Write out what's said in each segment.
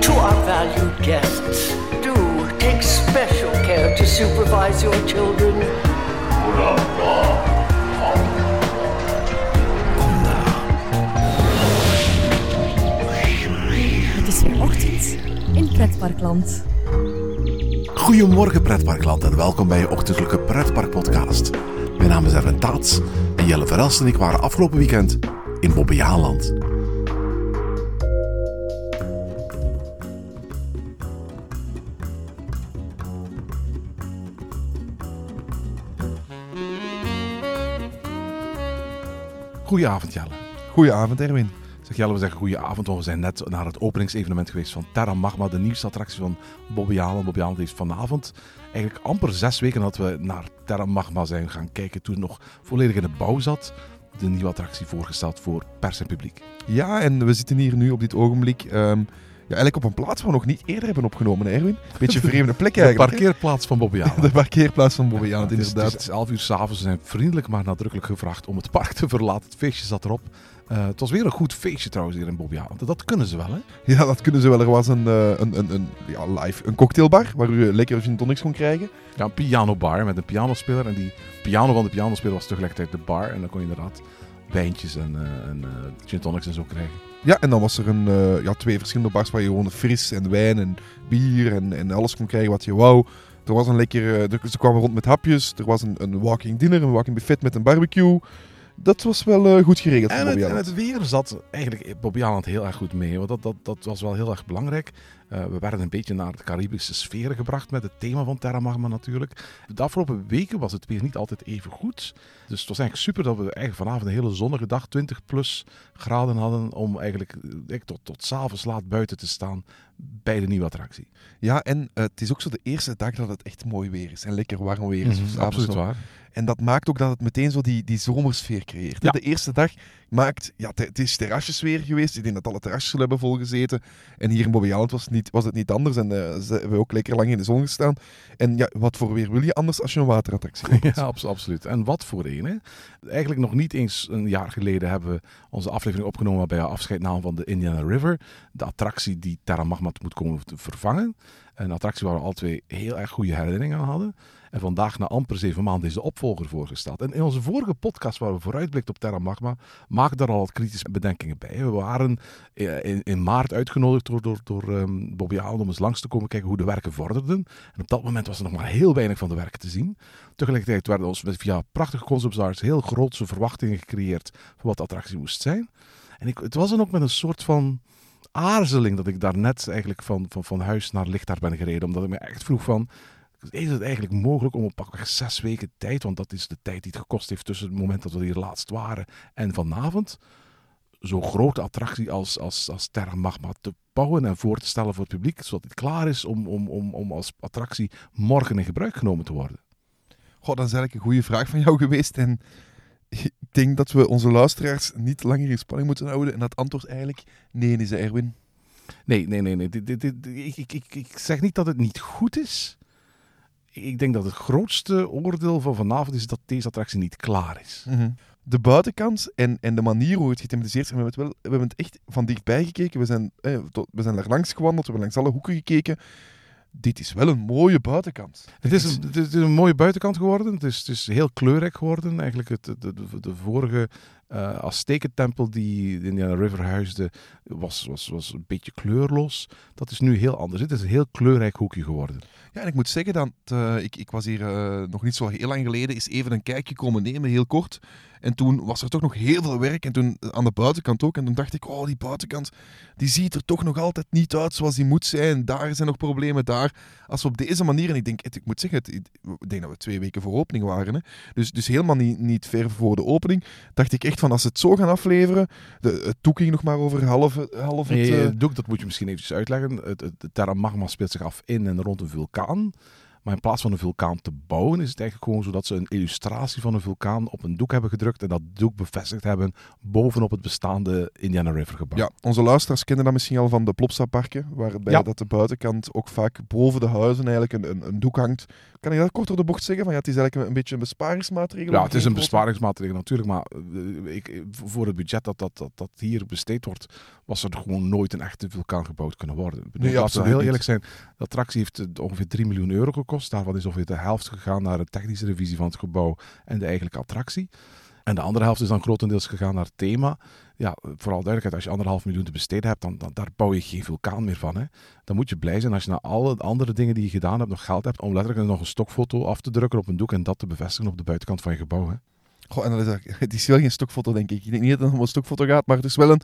To our valued guests, do take special care to supervise your children. Het is weer ochtend in Pretparkland. Goedemorgen pretparkland en welkom bij je ochtendelijke pretparkpodcast. Mijn naam is Erwin Taats en Jelle Verelst en ik waren afgelopen weekend in Bobbejaanland. Goedenavond Jelle. Goedenavond, Erwin. Zeg Jelle, we zeggen goedenavond, want we zijn net naar het openingsevenement geweest van Terra Magma, de nieuwste attractie van Bobbejaanland. Bobbejaanland heeft vanavond, eigenlijk amper zes weken dat we naar Terra Magma zijn gaan kijken, toen het nog volledig in de bouw zat, de nieuwe attractie voorgesteld voor pers en publiek. Ja, en we zitten hier nu op dit ogenblik ehm, ja, eigenlijk op een plaats waar we nog niet eerder hebben opgenomen, hè, Erwin. Beetje een vreemde plek De eigenlijk. hè? parkeerplaats van Bobbejaanland. De parkeerplaats van Bobbejaanland, het, is, inderdaad. het is 11 uur s'avonds. Ze zijn vriendelijk maar nadrukkelijk gevraagd om het park te verlaten. Het feestje zat erop. Eh, het was weer een goed feestje trouwens hier in Bobbejaanland. Dat kunnen ze wel, hè? Ja, dat kunnen ze wel. Er was een, eh, een, een, een ja, live een cocktailbar waar u lekker gin tonics kon krijgen. Ja, een pianobar met een pianospeler. En die piano van de pianospeler was tegelijkertijd de bar. En dan kon je inderdaad wijntjes en, en eh, gin tonics en zo krijgen. Ja, en dan was er een, eh, ja, twee verschillende bars waar je gewoon fris en wijn en bier en, en alles kon krijgen wat je wou. Er was een lekker, eh, er- ze kwamen rond met hapjes. Er was een, een walking dinner, een walking buffet met een barbecue. Dat was wel eh, goed geregeld En het, en het weer zat eigenlijk Bobbejaanland heel erg goed mee. Want dat, dat, dat was wel heel erg belangrijk. Eh, we werden een beetje naar de Caribische sfeer gebracht met het thema van Terra Magma natuurlijk. De afgelopen weken was het weer niet altijd even goed. Dus het was eigenlijk super dat we eigenlijk vanavond een hele zonnige dag, 20 plus graden hadden, om eigenlijk eh, tot, tot s'avonds laat buiten te staan bij de nieuwe attractie. Ja, en het is ook zo de eerste dag dat het echt mooi weer is en lekker warm weer is. Mhm, absoluut nog. waar. En dat maakt ook dat het meteen zo die, die zomersfeer creëert. Ja. De eerste dag maakt, ja, het is terrasjesfeer geweest. Ik denk dat alle terrasjes zullen hebben volgezeten. En hier in Bobbejaanland was, het niet, was het niet anders. En eh, ze hebben ook lekker lang in de zon gestaan. En ja, wat voor weer wil je anders als je een waterattractie hebt? Ja, abs- absoluut. En wat voor een, hè? Eigenlijk nog niet eens een jaar geleden hebben we onze aflevering opgenomen waarbij we afscheid namen van de Indiana River. De attractie die Terra Magma moet komen vervangen. Een attractie waar we al twee heel erg goede herinneringen aan hadden. En vandaag, na amper zeven maanden, is de opvolger voorgesteld. En in onze vorige podcast, waar we vooruitblikt op Terra Magma, maakten daar al wat kritische bedenkingen bij. We waren eh, in, in maart uitgenodigd door, door, door ehm, Bobby Allen om eens langs te komen kijken hoe de werken vorderden. En op dat moment was er nog maar heel weinig van de werken te zien. Tegelijkertijd werden ons via prachtige concept arts heel grootse verwachtingen gecreëerd van wat de attractie moest zijn. En ik, het was dan ook met een soort van aarzeling dat ik daar net eigenlijk van, van, van huis naar Lichtaar ben gereden. Omdat ik me echt vroeg van, is het eigenlijk mogelijk om op pakweg zes weken tijd, want dat is de tijd die het gekost heeft tussen het moment dat we hier laatst waren en vanavond, zo'n grote attractie als, als, als Terra Magma te bouwen en voor te stellen voor het publiek, zodat het klaar is om, om, om, om als attractie morgen in gebruik genomen te worden. Goh, dat is eigenlijk een goede vraag van jou geweest. En ik denk dat we onze luisteraars niet langer in spanning moeten houden. En dat antwoord eigenlijk nee is, Erwin. Nee, nee, nee. nee. Dit, dit, dit- ik, ik, ik, zeg niet dat het niet goed is. Ik denk dat het grootste oordeel van vanavond is dat deze attractie niet klaar is. De buitenkant en, en de manier hoe het gethematiseerd is, we hebben het, wel, we hebben het echt van dichtbij gekeken. We zijn, eh, tot- we zijn er langs gewandeld, we hebben langs alle hoeken gekeken. Dit is wel een mooie buitenkant. Het is, een, het is een mooie buitenkant geworden. Het is, het is heel kleurrijk geworden. Eigenlijk het, de, de, de vorige eh Aztekentempel die in de River huisde, was, was, was een beetje kleurloos. Dat is nu heel anders. Het is een heel kleurrijk hoekje geworden. Ja, en ik moet zeggen dat eh, ik, ik was hier eh, nog niet zo heel lang geleden eens even een kijkje komen nemen, heel kort. En toen was er toch nog heel veel werk. En toen aan de buitenkant ook. En toen dacht ik, oh, die buitenkant, die ziet er toch nog altijd niet uit zoals die moet zijn. Daar zijn nog problemen, daar. Als we op deze manier, en ik denk, ik moet zeggen, ik denk dat we twee weken voor opening waren. Hè? Dus, dus helemaal niet, niet ver voor de opening. Dacht ik echt van, als ze het zo gaan afleveren. De, het toek ging nog maar over half, half het... Nee, eh, Doek, dat moet je misschien eventjes uitleggen. Het, het, Terra Magma speelt zich af in en rond een vulkaan. Maar in plaats van een vulkaan te bouwen, is het eigenlijk gewoon zo dat ze een illustratie van een vulkaan op een doek hebben gedrukt en dat doek bevestigd hebben bovenop het bestaande Indiana River gebouw. Ja, onze luisteraars kennen dat misschien al van de Plopsa-parken, waarbij Ja. dat de buitenkant ook vaak boven de huizen eigenlijk een, een, een doek hangt. Kan ik dat kort door de bocht zeggen? Van, ja, het is eigenlijk een, een beetje een besparingsmaatregel. Ja, het is een besparingsmaatregel natuurlijk, maar eh, ik, voor het budget dat, dat, dat, dat hier besteed wordt, was er gewoon nooit een echte vulkaan gebouwd kunnen worden. Ik bedoel, Nee, laten we heel niet. eerlijk zijn, de attractie heeft eh, ongeveer 3 miljoen euro gekost. Daarvan is ongeveer de helft gegaan naar de technische revisie van het gebouw en de eigenlijke attractie. En de andere helft is dan grotendeels gegaan naar thema. Ja, vooral duidelijkheid, als je anderhalf miljoen te besteden hebt, dan, dan daar bouw je geen vulkaan meer van. Hè. Dan moet je blij zijn als je na alle andere dingen die je gedaan hebt nog geld hebt om letterlijk nog een stokfoto af te drukken op een doek en dat te bevestigen op de buitenkant van je gebouw. Hè. Goh, en dat is, het is wel geen stokfoto, denk ik. Ik denk niet dat het om een stokfoto gaat, maar het is wel een...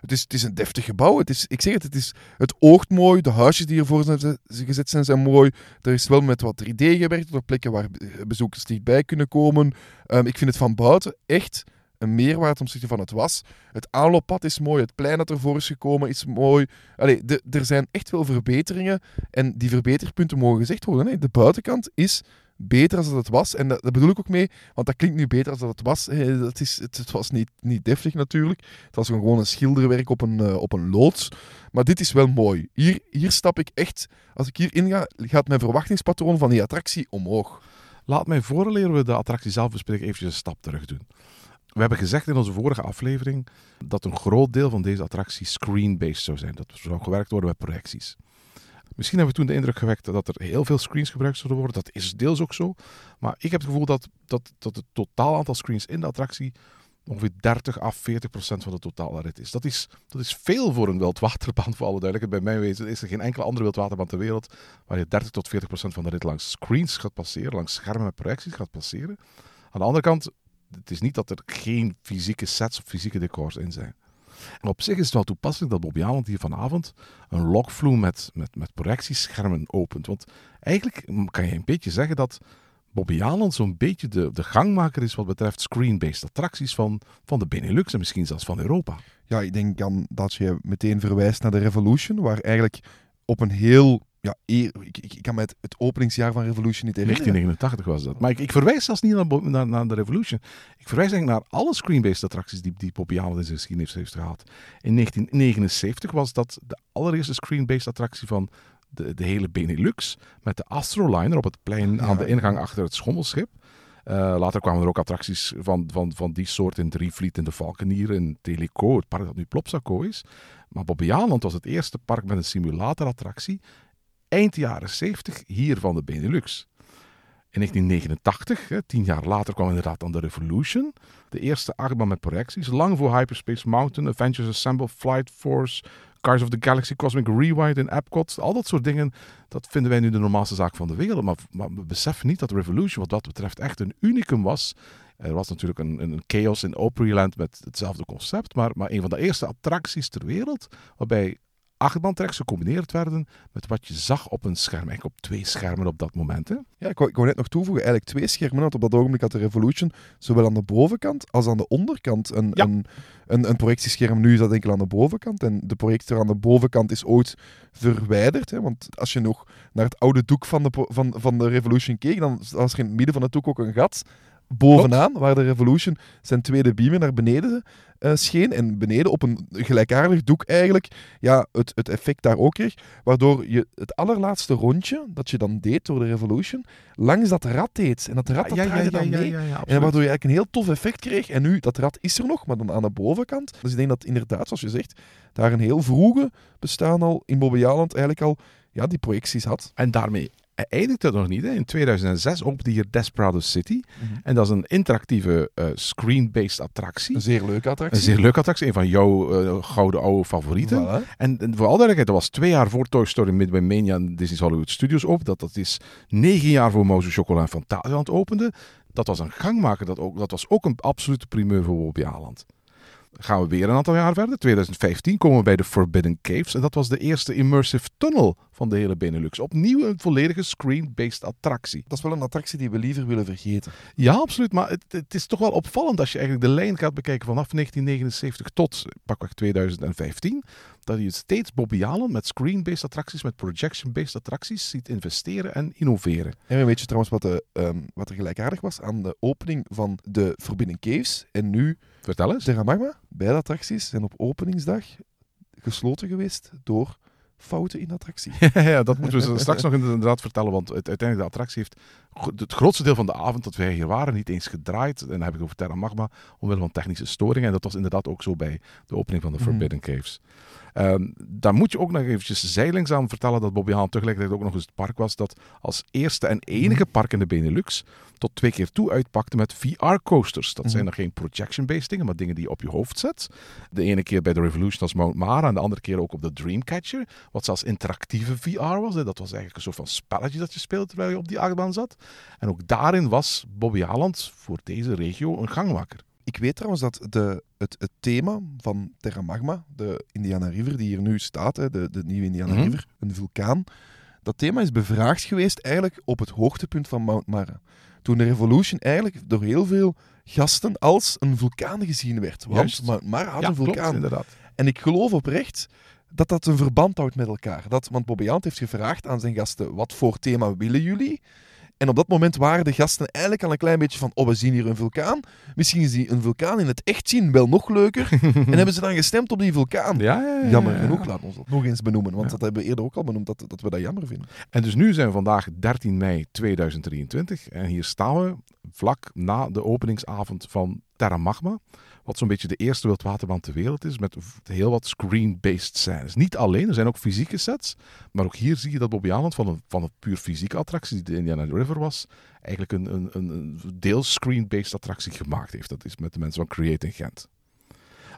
Het is, het is een deftig gebouw. Het is, ik zeg het, het, is, het oogt mooi. De huisjes die ervoor zijn ze- gezet zijn, zijn mooi. Er is wel met wat 3D gewerkt op plekken waar be- bezoekers dichtbij kunnen komen. Ehm, ik vind het van buiten echt een meerwaarde ten opzichte van het was. Het aanlooppad is mooi. Het plein dat ervoor is gekomen is mooi. Allee, er zijn echt wel verbeteringen. En die verbeterpunten mogen gezegd worden. De buitenkant is beter als dat het was. En dat, bedoel ik ook mee, want dat klinkt nu beter als dat het was. Dat is, het, was niet, niet deftig natuurlijk. Het was gewoon een schilderwerk op een, eh, op een loods. Maar dit is wel mooi. Hier, hier stap ik echt, als ik hier inga, gaat mijn verwachtingspatroon van die attractie omhoog. Laat mij vooraleer we de attractie zelf bespreken eventjes een stap terug doen. We hebben gezegd in onze vorige aflevering dat een groot deel van deze attractie screen-based zou zijn. Dat zou gewerkt worden met projecties. Misschien hebben we toen de indruk gewekt dat er heel veel screens gebruikt zouden worden. Dat is deels ook zo. Maar ik heb het gevoel dat, dat, dat het totaal aantal screens in de attractie ongeveer 30 à 40 procent van de totale rit is. Dat is, dat is veel voor een wildwaterbaan, voor alle duidelijkheid. Bij mij weten is er geen enkele andere wildwaterbaan ter wereld waar je 30 tot 40 procent van de rit langs screens gaat passeren, langs schermen met projecties gaat passeren. Aan de andere kant, het is niet dat er geen fysieke sets of fysieke decors in zijn. En op zich is het wel toepasselijk dat Bobby Aland hier vanavond een lokvloer met, met, met projectieschermen opent. Want eigenlijk kan je een beetje zeggen dat Bobby Aland zo'n beetje de, de gangmaker is wat betreft screen-based attracties van, van de Benelux en misschien zelfs van Europa. Ja, ik denk dan dat je meteen verwijst naar de Revolution, waar eigenlijk op een heel... Ja, eer- ik, ik, ik kan me het, het openingsjaar van Revolution niet herinneren. 1989 was dat. Maar ik, ik verwijs zelfs niet naar, naar, naar de Revolution. Ik verwijs eigenlijk naar alle screen-based attracties die, die in zijn geschiedenis heeft gehad. In 1979 was dat de allereerste screen-based attractie van de, de hele Benelux. Met de Astroliner op het plein aan de ingang achter het schommelschip. Eh, later kwamen er ook attracties van, van, van die soort in Drievliet, in de Valkenier, in Teleco, het park dat nu Plopsaco is. Maar Bobby Aland was het eerste park met een simulatorattractie. Eind jaren 70 hier van de Benelux. In 1989, hè, tien jaar later, kwam inderdaad dan de Revolution. De eerste achtbaan met projecties. Lang voor Hyperspace Mountain, Avengers Assemble, Flight Force, Cars of the Galaxy, Cosmic Rewind in Epcot. Al dat soort dingen, dat vinden wij nu de normaalste zaak van de wereld. Maar, maar we beseffen niet dat Revolution wat dat betreft echt een unicum was. Er was natuurlijk een, een chaos in Opryland met hetzelfde concept. Maar, maar een van de eerste attracties ter wereld waarbij achtbaantracks gecombineerd werden met wat je zag op een scherm. Eigenlijk op twee schermen op dat moment. Hè? Ja, ik wou, ik wou net nog toevoegen, eigenlijk twee schermen had op dat ogenblik had de Revolution, zowel aan de bovenkant als aan de onderkant een, Ja. een, een, een projectiescherm. Nu is dat enkel aan de bovenkant en de projector aan de bovenkant is ooit verwijderd. Hè, want als je nog naar het oude doek van de, van, van de Revolution keek, dan was er in het midden van het doek ook een gat bovenaan, waar de Revolution zijn tweede beamer naar beneden eh, scheen. En beneden op een gelijkaardig doek eigenlijk ja, het, het effect daar ook kreeg. Waardoor je het allerlaatste rondje dat je dan deed door de Revolution, langs dat rad deed. En dat rad dat draaide dan mee. ja, En waardoor je eigenlijk een heel tof effect kreeg. En nu, dat rad is er nog, maar dan aan de bovenkant. Dus ik denk dat inderdaad, zoals je zegt, daar een heel vroege bestaan al in Bobbejaanland eigenlijk al ja, die projecties had. En daarmee eindigt het nog niet. Hè. In 2006 opende hier Desperado City. Mhm. En dat is een interactieve eh, screen-based attractie. Een zeer leuke attractie. Een zeer leuke attractie. Een van jouw eh, gouden oude favorieten. Voilà. En, en voor alle duidelijkheid, dat was twee jaar voor Toy Story Midway Mania en Disney's Hollywood Studios open. Dat, dat is negen jaar voor Mozu Chocola en Fantasieland opende. Dat was een gangmaker. Dat, ook, dat was ook een absolute primeur voor Bobby Aland. Gaan we weer een aantal jaar verder. 2015 komen we bij de Forbidden Caves. En dat was de eerste immersive tunnel van de hele Benelux. Opnieuw een volledige screen-based attractie. Dat is wel een attractie die we liever willen vergeten. Ja, absoluut. Maar het, het is toch wel opvallend als je eigenlijk de lijn gaat bekijken vanaf 1979 tot pakweg 2015. Dat je steeds Bobby Allen met screen-based attracties, met projection-based attracties ziet investeren en innoveren. En weet je trouwens wat, de, ehm, wat er gelijkaardig was aan de opening van de Forbidden Caves en nu Vertel eens. Terra Magma? Beide attracties zijn op openingsdag gesloten geweest door fouten in de attractie. ja, dat moeten we straks nog inderdaad vertellen, want uiteindelijk de attractie heeft het grootste deel van de avond dat wij hier waren niet eens gedraaid. En dan heb ik over Terra Magma, omwille van technische storingen. En dat was inderdaad ook zo bij de opening van de Mhm. Forbidden Caves. Ehm daar moet je ook nog eventjes zijlings aan vertellen dat Bobby Haan tegelijkertijd ook nog eens het park was dat als eerste en enige Mhm. park in de Benelux tot twee keer toe uitpakte met VR-coasters. Dat zijn Mhm. nog geen projection-based dingen, maar dingen die je op je hoofd zet. De ene keer bij de Revolution als Mount Mara en de andere keer ook op de Dreamcatcher. Wat zelfs interactieve VR was. Hè. Dat was eigenlijk een soort van spelletje dat je speelde terwijl je op die achtbaan zat. En ook daarin was Bobby Haaland voor deze regio een gangmaker. Ik weet trouwens dat de, het, het thema van Terra Magma, de Indiana River die hier nu staat, hè, de, de nieuwe Indiana Mhm. River, een vulkaan, dat thema is bevraagd geweest eigenlijk op het hoogtepunt van Mount Mara. Toen de Revolution eigenlijk door heel veel gasten als een vulkaan gezien werd. Want Juist. Mount Mara had ja, een vulkaan. klopt, inderdaad. En ik geloof oprecht dat dat een verband houdt met elkaar. Dat, want Bobby Ant heeft gevraagd aan zijn gasten, wat voor thema willen jullie? En op dat moment waren de gasten eigenlijk al een klein beetje van, oh, we zien hier een vulkaan. Misschien is die een vulkaan in het echt zien wel nog leuker. en hebben ze dan gestemd op die vulkaan. Ja, ja, ja, Jammer ja. genoeg, laat ons dat nog eens benoemen. Want dat hebben we eerder ook al benoemd, dat, dat we dat jammer vinden. En dus nu zijn we vandaag 13 mei 2023 en hier staan we vlak na de openingsavond van Terra Magma. Wat zo'n beetje de eerste wildwaterbaan ter wereld is met heel wat screen-based scènes. Niet alleen, er zijn ook fysieke sets. Maar ook hier zie je dat Bobby Aland van een, van puur fysieke attractie die de Indiana River was, eigenlijk een, een, een, deels screen-based attractie gemaakt heeft. Dat is met de mensen van Create in Gent.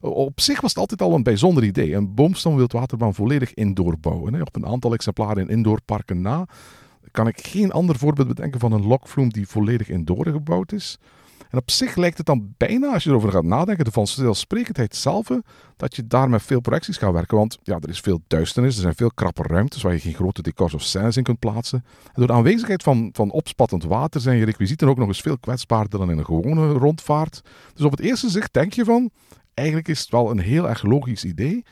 Op zich was het altijd al een bijzonder idee. Een boomstam wildwaterbaan volledig indoor bouwen. Op een aantal exemplaren in indoorparken na kan ik geen ander voorbeeld bedenken van een lokvloem die volledig indoor gebouwd is. En op zich lijkt het dan bijna, als je erover gaat nadenken, de vanzelfsprekendheid zelf, dat je daar met veel projecties gaat werken. Want ja, er is veel duisternis, er zijn veel krappe ruimtes waar je geen grote decors of scènes in kunt plaatsen. En door de aanwezigheid van, van opspattend water zijn je requisieten ook nog eens veel kwetsbaarder dan in een gewone rondvaart. Dus op het eerste zicht denk je van, eigenlijk is het wel een heel erg logisch idee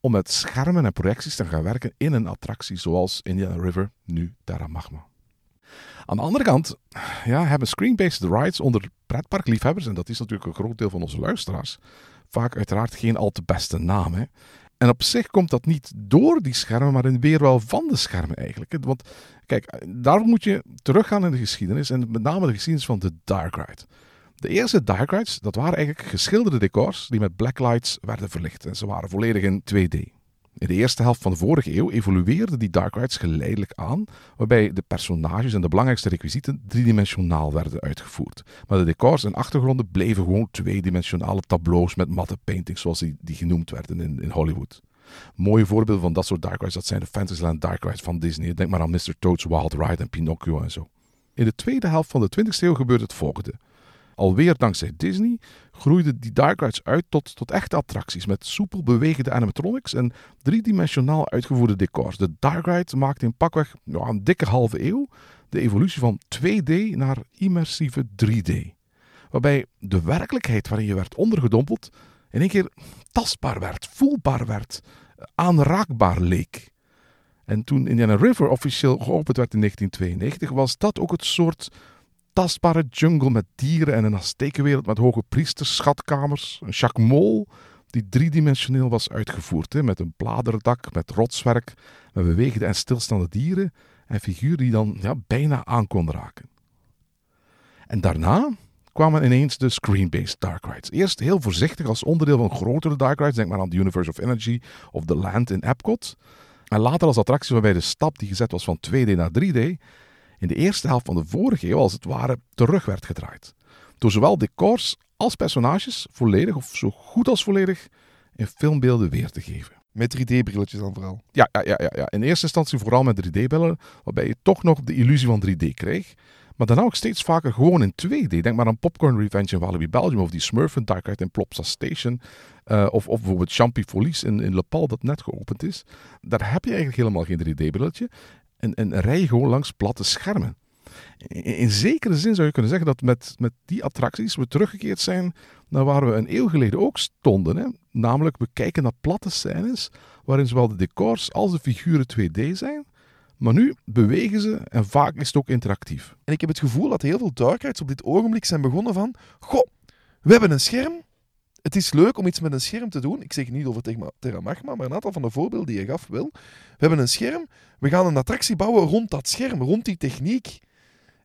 om met schermen en projecties te gaan werken in een attractie zoals Indiana River, nu Terra Magma. Aan de andere kant ja, hebben screen-based rides onder pretparkliefhebbers, en dat is natuurlijk een groot deel van onze luisteraars, vaak uiteraard geen al te beste naam. Hè. En op zich komt dat niet door die schermen, maar in weer wel van de schermen eigenlijk. Want kijk, daar moet je teruggaan in de geschiedenis, en met name de geschiedenis van de Dark Ride. De eerste Dark Rides, dat waren eigenlijk geschilderde decors die met blacklights werden verlicht. En ze waren volledig in 2D. In de eerste helft van de vorige eeuw evolueerden die Dark Rides geleidelijk aan, waarbij de personages en de belangrijkste requisieten driedimensionaal werden uitgevoerd. Maar de decors en achtergronden bleven gewoon tweedimensionale tableaus met matte paintings, zoals die, die genoemd werden in, Hollywood. Mooie voorbeelden van dat soort Dark Rides, dat zijn de Fantasyland Dark Rides van Disney. Denk maar aan Mr. Toad's Wild Ride en Pinocchio en zo. In de tweede helft van de 20e eeuw gebeurde het volgende. Alweer dankzij Disney groeiden die Dark Rides uit tot, tot echte attracties met soepel bewegende animatronics en driedimensionaal uitgevoerde decors. De Dark Ride maakte in pakweg een dikke halve eeuw de evolutie van 2D naar immersieve 3D. Waarbij de werkelijkheid waarin je werd ondergedompeld in één keer tastbaar werd, voelbaar werd, aanraakbaar leek. En toen Indiana River officieel geopend werd in 1992, was dat ook het soort tastbare jungle met dieren en een Aztekenwereld met hoge priesters, schatkamers, een chacmol die driedimensioneel was uitgevoerd, met een bladerdak, met rotswerk, met bewegende en stilstaande dieren en figuren die dan ja, bijna aan konden raken. En daarna kwamen ineens de screen-based dark rides. Eerst heel voorzichtig als onderdeel van grotere dark rides, denk maar aan The Universe of Energy of The Land in Epcot. En later als attracties waarbij de stap die gezet was van 2D naar 3D in de eerste helft van de vorige eeuw als het ware terug werd gedraaid. Door zowel decors als personages volledig of zo goed als volledig in filmbeelden weer te geven. Met 3D-brilletjes dan vooral. Ja, ja, ja, ja, in eerste instantie vooral met 3D-bellen, waarbij je toch nog de illusie van 3D kreeg. Maar daarna ook steeds vaker gewoon in 2D. Denk maar aan Popcorn Revenge in Walibi Belgium of die Smurfen Dark Ride in Plopsa Station. eh, of, of bijvoorbeeld Champy Folies in, in Le Pal dat net geopend is. Daar heb je eigenlijk helemaal geen 3D-brilletje. En, en rij gewoon langs platte schermen. In, zekere zin zou je kunnen zeggen dat met, met die attracties we teruggekeerd zijn naar waar we een eeuw geleden ook stonden. Hè? Namelijk, we kijken naar platte scènes waarin zowel de decors als de figuren 2D zijn. Maar nu bewegen ze en vaak is het ook interactief. En ik heb het gevoel dat heel veel dark op dit ogenblik zijn begonnen van... Goh, we hebben een scherm. Het is leuk om iets met een scherm te doen. Ik zeg niet over Terra- Magma, maar een aantal van de voorbeelden die je gaf wel. We hebben een scherm. We gaan een attractie bouwen rond dat scherm, rond die techniek.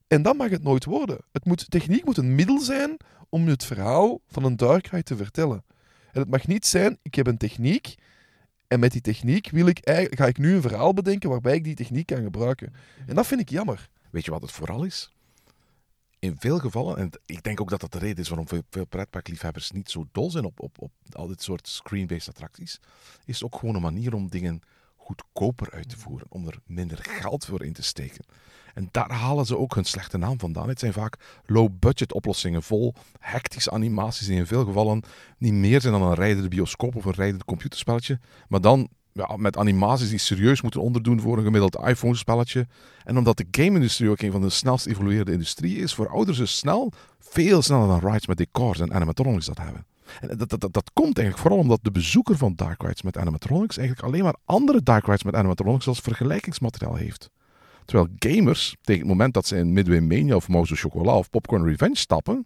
En dat mag het nooit worden. Het moet, techniek moet een middel zijn om het verhaal van een dark ride te vertellen. En het mag niet zijn, ik heb een techniek en met die techniek wil ik, ga ik nu een verhaal bedenken waarbij ik die techniek kan gebruiken. En dat vind ik jammer. Weet je wat het vooral is? In veel gevallen, en ik denk ook dat dat de reden is waarom veel, veel pretparkliefhebbers niet zo dol zijn op, op, op al dit soort screen-based attracties, is het ook gewoon een manier om dingen goedkoper uit te voeren, om er minder geld voor in te steken. En daar halen ze ook hun slechte naam vandaan. Het zijn vaak low-budget oplossingen vol hectische animaties die in veel gevallen niet meer zijn dan een rijdende bioscoop of een rijdend computerspelletje, maar dan met animaties die serieus moeten onderdoen voor een gemiddeld iPhone-spelletje. En omdat de game-industrie ook een van de snelst evoluerende industrieën is, verouderen ze snel, veel sneller dan rides met decors en animatronics dat hebben. En dat, dat, dat, komt eigenlijk vooral omdat de bezoeker van dark rides met animatronics eigenlijk alleen maar andere dark rides met animatronics als vergelijkingsmateriaal heeft. Terwijl gamers, tegen het moment dat ze in Midway Mania of Mouse Chocolat of Popcorn Revenge stappen,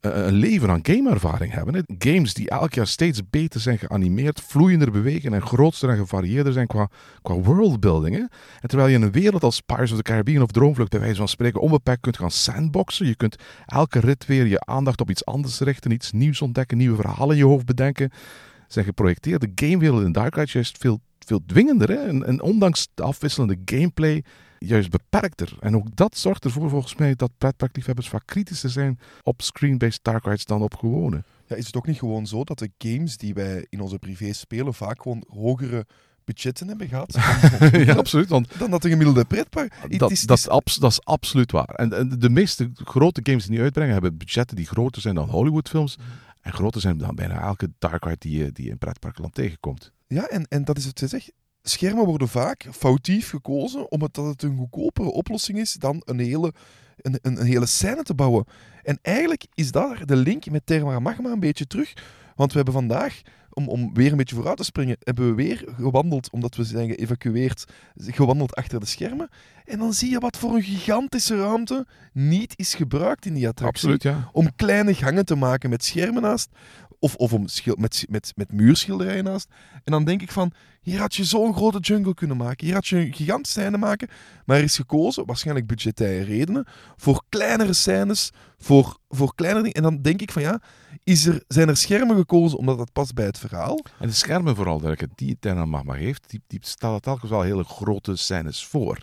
een leven aan gameervaring hebben. Games die elk jaar steeds beter zijn geanimeerd, vloeiender bewegen en grootster en gevarieerder zijn qua, qua worldbuilding. Hè. En terwijl je in een wereld als Pirates of the Caribbean of Droomvlucht bij wijze van spreken onbeperkt kunt gaan sandboxen, je kunt elke rit weer je aandacht op iets anders richten, iets nieuws ontdekken, nieuwe verhalen in je hoofd bedenken, zijn geprojecteerde gamewerelden in Dark Ride juist veel, veel dwingender. Hè. En ondanks de afwisselende gameplay juist beperkter. En ook dat zorgt ervoor volgens mij dat pretparkliefhebbers vaak kritischer zijn op screen-based dark rides dan op gewone. Ja, is het ook niet gewoon zo dat de games die wij in onze privé spelen vaak gewoon hogere budgetten hebben gehad ja, absoluut. Want dan dat de gemiddelde pretpark? Dat, is- dat, het is abs- dat is absoluut waar. En, en de meeste grote games die nu uitbrengen hebben budgetten die groter zijn dan Hollywoodfilms. En groter zijn dan bijna elke dark ride die je, die je in pretparkland tegenkomt. Ja, en, en dat is het te zeggen. Schermen worden vaak foutief gekozen omdat het een goedkopere oplossing is dan een hele, een, een, een hele scène te bouwen. En eigenlijk is daar de link met Terra Magma een beetje terug. Want we hebben vandaag, om, om weer een beetje vooruit te springen, hebben we weer gewandeld, omdat we zijn geëvacueerd, gewandeld achter de schermen. En dan zie je wat voor een gigantische ruimte niet is gebruikt in die attractie Absoluut, ja. om kleine gangen te maken met schermen naast. Of, of om schil- met, met, met muurschilderijen naast. En dan denk ik van, hier had je zo'n grote jungle kunnen maken. Hier had je een gigantische scène maken. Maar er is gekozen, waarschijnlijk budgettaire redenen, voor kleinere scènes, voor, voor kleinere dingen. En dan denk ik van ja, is er, zijn er schermen gekozen omdat dat past bij het verhaal? En de schermen vooral, dat die Terra Magma heeft, die, die stellen telkens wel hele grote scènes voor.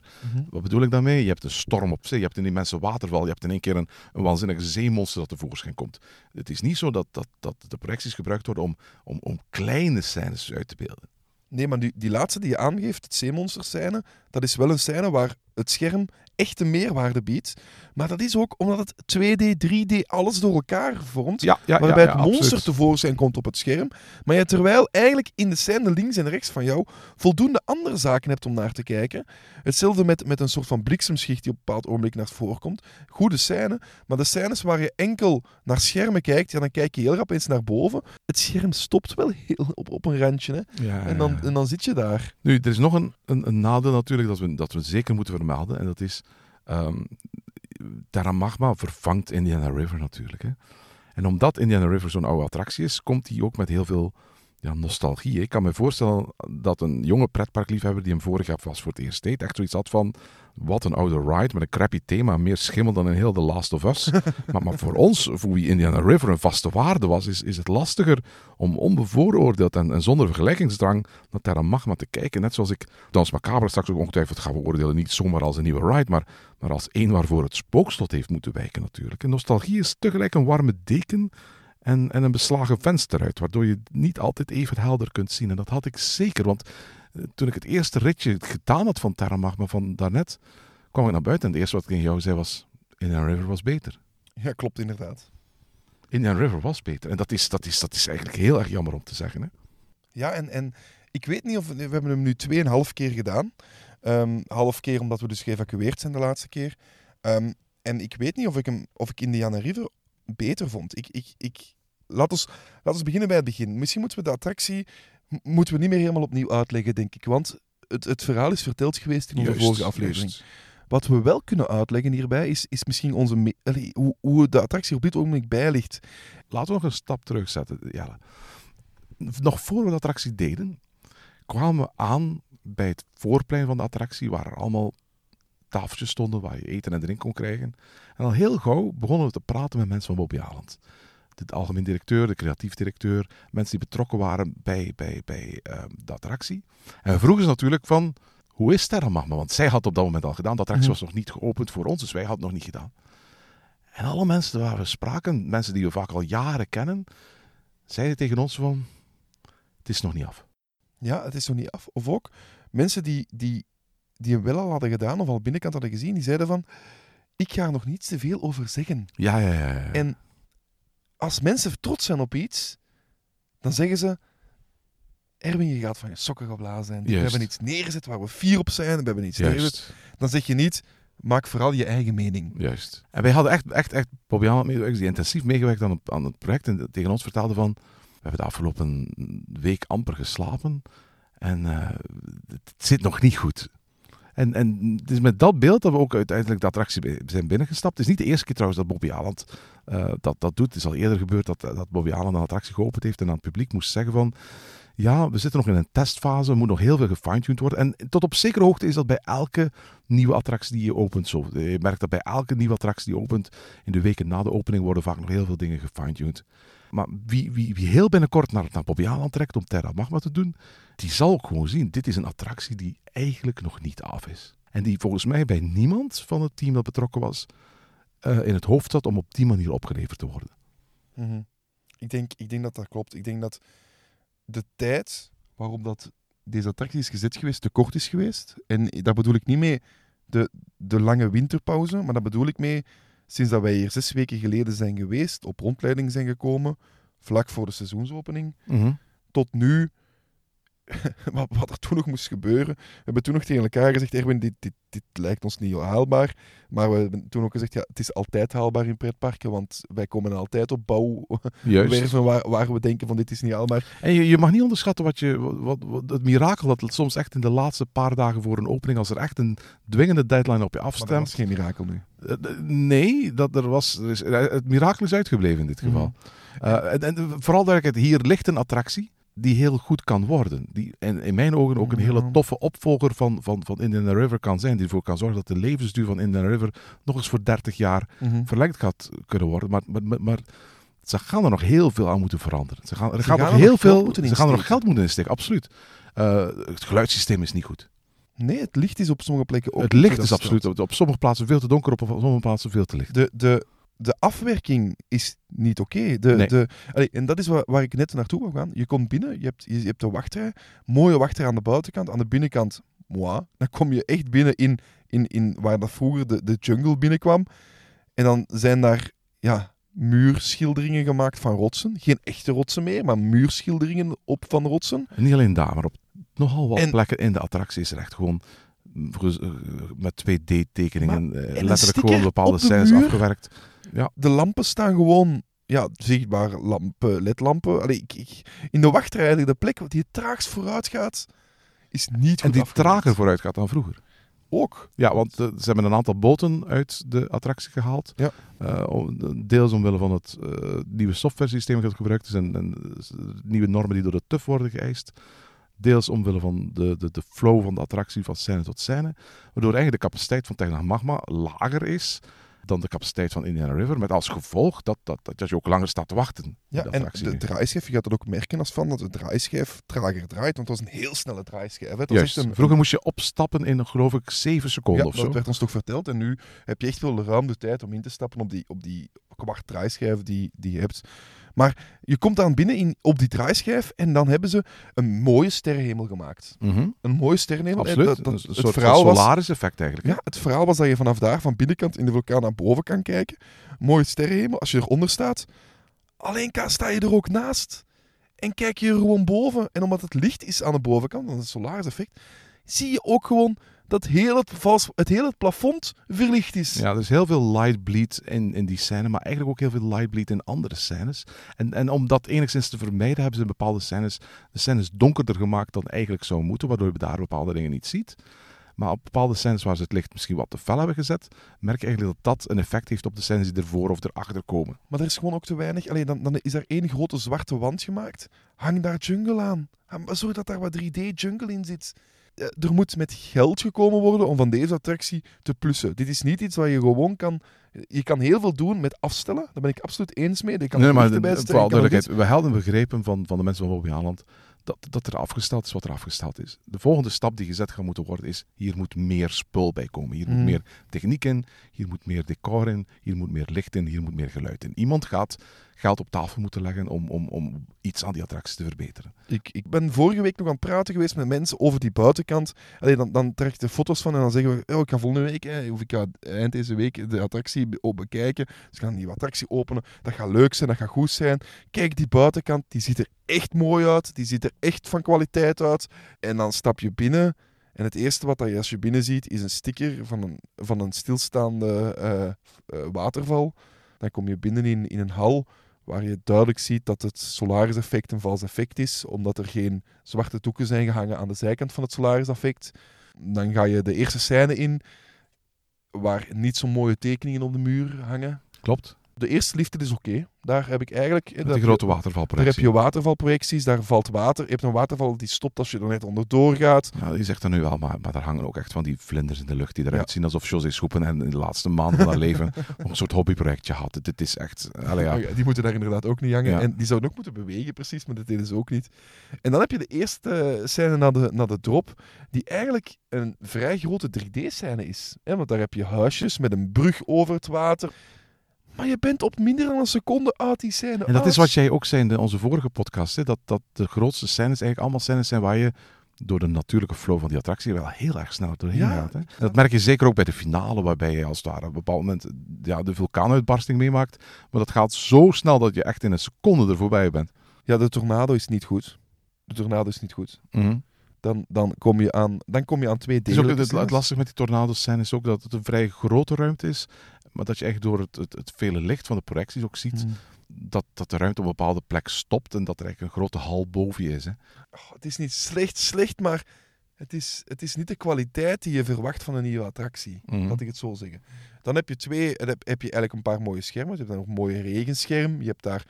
Wat bedoel ik daarmee? Je hebt een storm op zee, je hebt een immense waterval, je hebt in één keer een, een waanzinnige zeemonster dat tevoorschijn komt. Het is niet zo dat, dat, dat de projecties gebruikt worden om, om, om kleine scènes uit te beelden. Nee, maar die, die laatste die je aangeeft, het zeemonsterscène, dat is wel een scène waar het scherm echte meerwaarde biedt. Maar dat is ook omdat het 2D, 3D, alles door elkaar vormt. Ja, ja, waarbij ja, het monster absoluut. tevoorschijn komt op het scherm. Maar je terwijl eigenlijk in de scène links en rechts van jou voldoende andere zaken hebt om naar te kijken. Hetzelfde met, met een soort van bliksemschicht die op een bepaald ogenblik naar voren komt. Goede scène, maar de scènes waar je enkel naar schermen kijkt, ja, dan kijk je heel rap eens naar boven. Het scherm stopt wel heel op, op een randje. Hè? Ja, En, dan, en dan zit je daar. Nu, er is nog een, een, een nadeel natuurlijk dat we, dat we zeker moeten vermelden. En dat is, ehm Terra Magma vervangt Indiana River natuurlijk. Hè. En omdat Indiana River zo'n oude attractie is, komt die ook met heel veel ja, nostalgie. Ik kan me voorstellen dat een jonge pretparkliefhebber die hem vorig jaar was voor het eerst deed, echt zoiets had van, wat een oude ride met een crappy thema, meer schimmel dan in heel The Last of Us. maar, maar voor ons, voor wie Indiana River een vaste waarde was, is, is het lastiger om onbevooroordeeld en, en zonder vergelijkingsdrang naar Terra Magma te kijken. Net zoals ik Dans Macabre straks ook ongetwijfeld ga beoordelen, niet zomaar als een nieuwe ride, maar, maar als één waarvoor het spookslot heeft moeten wijken natuurlijk. En nostalgie is tegelijk een warme deken en, en een beslagen venster uit, waardoor je niet altijd even helder kunt zien. En dat had ik zeker, want eh, toen ik het eerste ritje gedaan had van Terra Magma van daarnet, kwam ik naar buiten en het eerste wat ik tegen jou zei was, Indian River was beter. Ja, klopt inderdaad. Indian River was beter. En dat is, dat is, dat is eigenlijk heel erg jammer om te zeggen. Hè? Ja, en, en ik weet niet of... We hebben hem nu tweeënhalf keer gedaan. Ehm half keer omdat we dus geëvacueerd zijn de laatste keer. Ehm, en ik weet niet of ik, hem, of ik Indiana River beter vond. Ik, ik, ik, laat, ons, laat ons beginnen bij het begin. Misschien moeten we de attractie moeten we niet meer helemaal opnieuw uitleggen, denk ik. Want het, het verhaal is verteld geweest in onze Juist, vorige aflevering. juist. Wat we wel kunnen uitleggen hierbij is, is misschien onze allee, hoe, hoe de attractie op dit ogenblik bij ligt. Laten we nog een stap terugzetten. Jelle. Nog voor we de attractie deden, kwamen we aan bij het voorplein van de attractie, waar er allemaal tafeltjes stonden waar je eten en drinken kon krijgen. En al heel gauw begonnen we te praten met mensen van Bobby Aland. De algemeen directeur, de creatief directeur, mensen die betrokken waren bij, bij, bij eh, de attractie. En we vroegen ze natuurlijk van, hoe is Terra Magma? Want zij had op dat moment al gedaan. De attractie Mhm. was nog niet geopend voor ons, dus wij hadden het nog niet gedaan. En alle mensen waar we spraken, mensen die we vaak al jaren kennen, zeiden tegen ons van, het is nog niet af. Ja, het is nog niet af. Of ook mensen die, die, die hem wel al hadden gedaan of al binnenkant hadden gezien, die zeiden van, ik ga er nog niet te veel over zeggen. Ja, ja, ja. ja. En als mensen trots zijn op iets, dan zeggen ze, Erwin, je gaat van je sokken geblazen zijn. We hebben iets neergezet waar we fier op zijn. We hebben iets neergezet. Dan zeg je niet, maak vooral je eigen mening. juist. En wij hadden echt, echt, echt medewerkers die intensief meegewerkt aan het, aan het project en tegen ons vertelden van, we hebben de afgelopen week amper geslapen en eh, het zit nog niet goed. En, en het is met dat beeld dat we ook uiteindelijk de attractie zijn binnengestapt. Het is niet de eerste keer trouwens dat Bobby Aland eh, dat, dat doet. Het is al eerder gebeurd dat, dat Bobby Aland een attractie geopend heeft en aan het publiek moest zeggen van ja, we zitten nog in een testfase, er moet nog heel veel gefine-tuned worden. En tot op zekere hoogte is dat bij elke nieuwe attractie die je opent zo. Je merkt dat bij elke nieuwe attractie die opent, in de weken na de opening worden vaak nog heel veel dingen gefine-tuned. Maar wie, wie, wie heel binnenkort naar, naar Aland trekt om Terra Magma te doen, die zal ook gewoon zien, dit is een attractie die eigenlijk nog niet af is. En die volgens mij bij niemand van het team dat betrokken was, eh, in het hoofd zat om op die manier opgeleverd te worden. Mhm. ik, denk, ik denk dat dat klopt. Ik denk dat de tijd waarop dat deze attractie is gezet geweest, te kort is geweest. En daar bedoel ik niet mee de, de lange winterpauze, maar daar bedoel ik mee sinds dat wij hier zes weken geleden zijn geweest, op rondleiding zijn gekomen, vlak voor de seizoensopening, tot nu, wat, wat er toen nog moest gebeuren. We hebben toen nog tegen elkaar gezegd, Erwin, dit, dit, dit lijkt ons niet haalbaar. Maar we hebben toen ook gezegd, ja, het is altijd haalbaar in pretparken, want wij komen altijd op bouwwerven waar, waar we denken van dit is niet haalbaar. En je, je mag niet onderschatten wat je, wat, wat- het mirakel dat het soms echt in de laatste paar dagen voor een opening, als er echt een dwingende deadline op je Maar dat afstemt. was geen mirakel nu. Eh, Nee, dat er was, er is, eh, het mirakel is uitgebleven in dit geval. Eh, en, en vooral duidelijkheid, hier ligt een attractie die heel goed kan worden. Die en in mijn ogen ook een hele toffe opvolger van, van, van Indiana River kan zijn. Die ervoor kan zorgen dat de levensduur van Indiana River nog eens voor 30 jaar Mhm. verlengd gaat kunnen worden. Maar, maar, maar, ze gaan er nog heel veel aan moeten veranderen. Ze gaan, er Ze gaan nog er heel nog veel. moeten Ze gaan er nog geld moeten insteken, absoluut. Eh, het geluidssysteem is niet goed. Nee, het licht is op sommige plekken ook het licht is absoluut op, op sommige plaatsen veel te donker, op, op sommige plaatsen veel te licht. De, de, de afwerking is niet oké. De, Nee. en dat is waar, waar ik net naartoe wil gaan. Je komt binnen, je hebt, je, je hebt de wachtrij. Mooie wachtrij aan de buitenkant. Aan de binnenkant, moi. Dan kom je echt binnen in, in, in waar dat vroeger de, de jungle binnenkwam. En dan zijn daar ja, muurschilderingen gemaakt van rotsen. Geen echte rotsen meer, maar muurschilderingen op van rotsen. En niet alleen daar, maar op nogal wat En- plekken in de attractie is er echt gewoon eh, met 2D-tekeningen eh, een letterlijk gewoon bepaalde scènes muur? Afgewerkt. De lampen staan gewoon ja, zichtbaar lampen, ledlampen. Allee, ik, ik, in de wachtrij, de plek die het traagst vooruit gaat, is niet goed En die afgewerkt. trager vooruit gaat dan vroeger. Ook. Ja, want eh, ze hebben een aantal boten uit de attractie gehaald. Ja. Om- deels omwille van het eh, nieuwe software-systeem dat gebruikt is en, en nieuwe normen die door de TUF worden geëist. Deels omwille van de, de, de flow van de attractie van scène tot scène. Waardoor eigenlijk de capaciteit van Techno Magma lager is dan de capaciteit van Indiana River. Met als gevolg dat, dat, dat je ook langer staat te wachten. Ja, en de draaischijf, je gaat dat ook merken als van dat de draaischijf trager draait, want het was een heel snelle draaischijf. hè. Juist. een- Vroeger moest je opstappen in, geloof ik, 7 seconden ja, of zo. dat werd ons toch verteld. En nu heb je echt wel ruim de tijd om in te stappen op die, op die kwart draaischijf die, die je hebt. Maar je komt dan binnen in, op die draaischijf en dan hebben ze een mooie sterrenhemel gemaakt. Mhm. Een mooie sterrenhemel. En Absoluut. dat- dat- een het soort Solaris-effect eigenlijk. Ja, het verhaal was dat je vanaf daar, van binnenkant in de vulkaan naar boven kan kijken. Mooie sterrenhemel. Als je eronder staat, alleen sta je er ook naast. En kijk je er gewoon boven. En omdat het licht is aan de bovenkant, dat is het solaris effect, zie je ook gewoon dat heel het, het hele plafond verlicht is. Ja, er is heel veel light bleed in, in die scène, maar eigenlijk ook heel veel light bleed in andere scènes. En, en om dat enigszins te vermijden, hebben ze in bepaalde scènes de scènes donkerder gemaakt dan eigenlijk zou moeten, waardoor je daar bepaalde dingen niet ziet. Maar op bepaalde scènes waar ze het licht misschien wat te fel hebben gezet, merk je eigenlijk dat dat een effect heeft op de scènes die ervoor of erachter komen. Maar er is gewoon ook te weinig. Allee, dan, dan is er één grote zwarte wand gemaakt. Hang daar jungle aan. Zorg dat daar wat 3D jungle in zit. Eh, Er moet met geld gekomen worden om van deze attractie te plussen. Dit is niet iets wat je gewoon kan... Je kan heel veel doen met afstellen. Daar ben ik absoluut eens mee. Je kan nee, er maar de- vooral duidelijkheid, we hadden begrepen van, van de mensen van Bobby Haaland dat, dat er afgesteld is wat er afgesteld is. De volgende stap die gezet gaat moeten worden is, hier moet meer spul bij komen. Hier moet Mm. meer techniek in, hier moet meer decor in, hier moet meer licht in, hier moet meer geluid in. Iemand gaat geld op tafel moeten leggen om, om, om iets aan die attractie te verbeteren. Ik, ik ben vorige week nog aan het praten geweest met mensen over die buitenkant. Dan, dan trek ik de foto's van en dan zeggen we, oh, ik ga volgende week, of ik ga eind deze week de attractie bekijken. Dus ik ga een nieuwe attractie openen. Dat gaat leuk zijn, dat gaat goed zijn. Kijk, die buitenkant, die ziet er echt mooi uit. Die ziet er echt van kwaliteit uit. En dan stap je binnen en het eerste wat je als je binnen ziet, is een sticker van een, van een stilstaande eh, eh, waterval. Dan kom je binnen in, in een hal waar je duidelijk ziet dat het Solaris-effect een vals effect is, omdat er geen zwarte doeken zijn gehangen aan de zijkant van het Solaris-effect. Dan ga je de eerste scène in, waar niet zo mooie tekeningen op de muur hangen. Klopt? De eerste liefde is oké. Daar heb ik eigenlijk... Met die heb grote je- watervalprojectie. Daar heb je watervalprojecties, daar valt water. Je hebt een waterval die stopt als je er net onderdoor gaat. Ja, je zegt dat nu wel, maar, maar daar hangen ook echt van die vlinders in de lucht die eruit Ja. zien alsof José Schoepen en in de laatste maanden van haar leven een soort hobbyprojectje had. Dit is echt... Allee, ja. Oh ja, die moeten daar inderdaad ook niet hangen. Ja. En die zouden ook moeten bewegen, precies, maar dat deden ze ook niet. En dan heb je de eerste scène na de, na de drop, die eigenlijk een vrij grote 3D-scène is. Want daar heb je huisjes met een brug over het water. Maar je bent op minder dan een seconde uit die scène En dat is wat jij ook zei in onze vorige podcast, hè, dat, dat de grootste scènes eigenlijk allemaal scènes zijn waar je door de natuurlijke flow van die attractie wel heel erg snel doorheen Ja, gaat. Hè. Dat merk je zeker ook bij de finale, waarbij je als het ware op een bepaald moment ja, de vulkaanuitbarsting meemaakt. Maar dat gaat zo snel dat je echt in een seconde er voorbij bent. Ja, de tornado is niet goed. De tornado is niet goed. Dan, dan, kom, je aan, dan kom je aan twee Het, is ook, delen. het, het lastige met die tornado-scène is ook dat het een vrij grote ruimte is, maar dat je echt door het, het, het vele licht van de projecties ook ziet Hmm. dat, dat de ruimte op een bepaalde plek stopt en dat er eigenlijk een grote hal boven je is. Hè. Oh, het is niet slecht, slecht, maar het is, het is niet de kwaliteit die je verwacht van een nieuwe attractie. Mhm. Laat ik het zo zeggen. Dan heb je twee, heb, heb je eigenlijk een paar mooie schermen. Je hebt dan ook een mooie regenscherm. Je hebt daar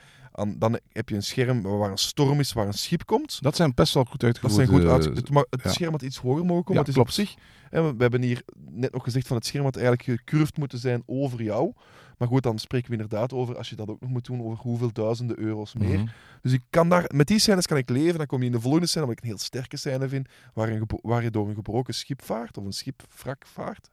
dan heb je een scherm waar een storm is, waar een schip komt. Dat zijn best wel goed Dat uitgevoerde... zijn goed uit. Het, ma- het ja. scherm had iets hoger mogen komen. Ja, het is klopt. op zich. we we hebben hier net nog gezegd van het scherm had eigenlijk gecurved moeten zijn over jou. Maar goed, dan spreken we inderdaad over als je dat ook nog moet doen over hoeveel duizenden euro's meer. Mhm. Dus ik kan daar, met die scènes kan ik leven. Dan kom je in de volgende scène, wat ik een heel sterke scène vind, waar, een waar je door een gebroken schip vaart, of een schipwrak vaart.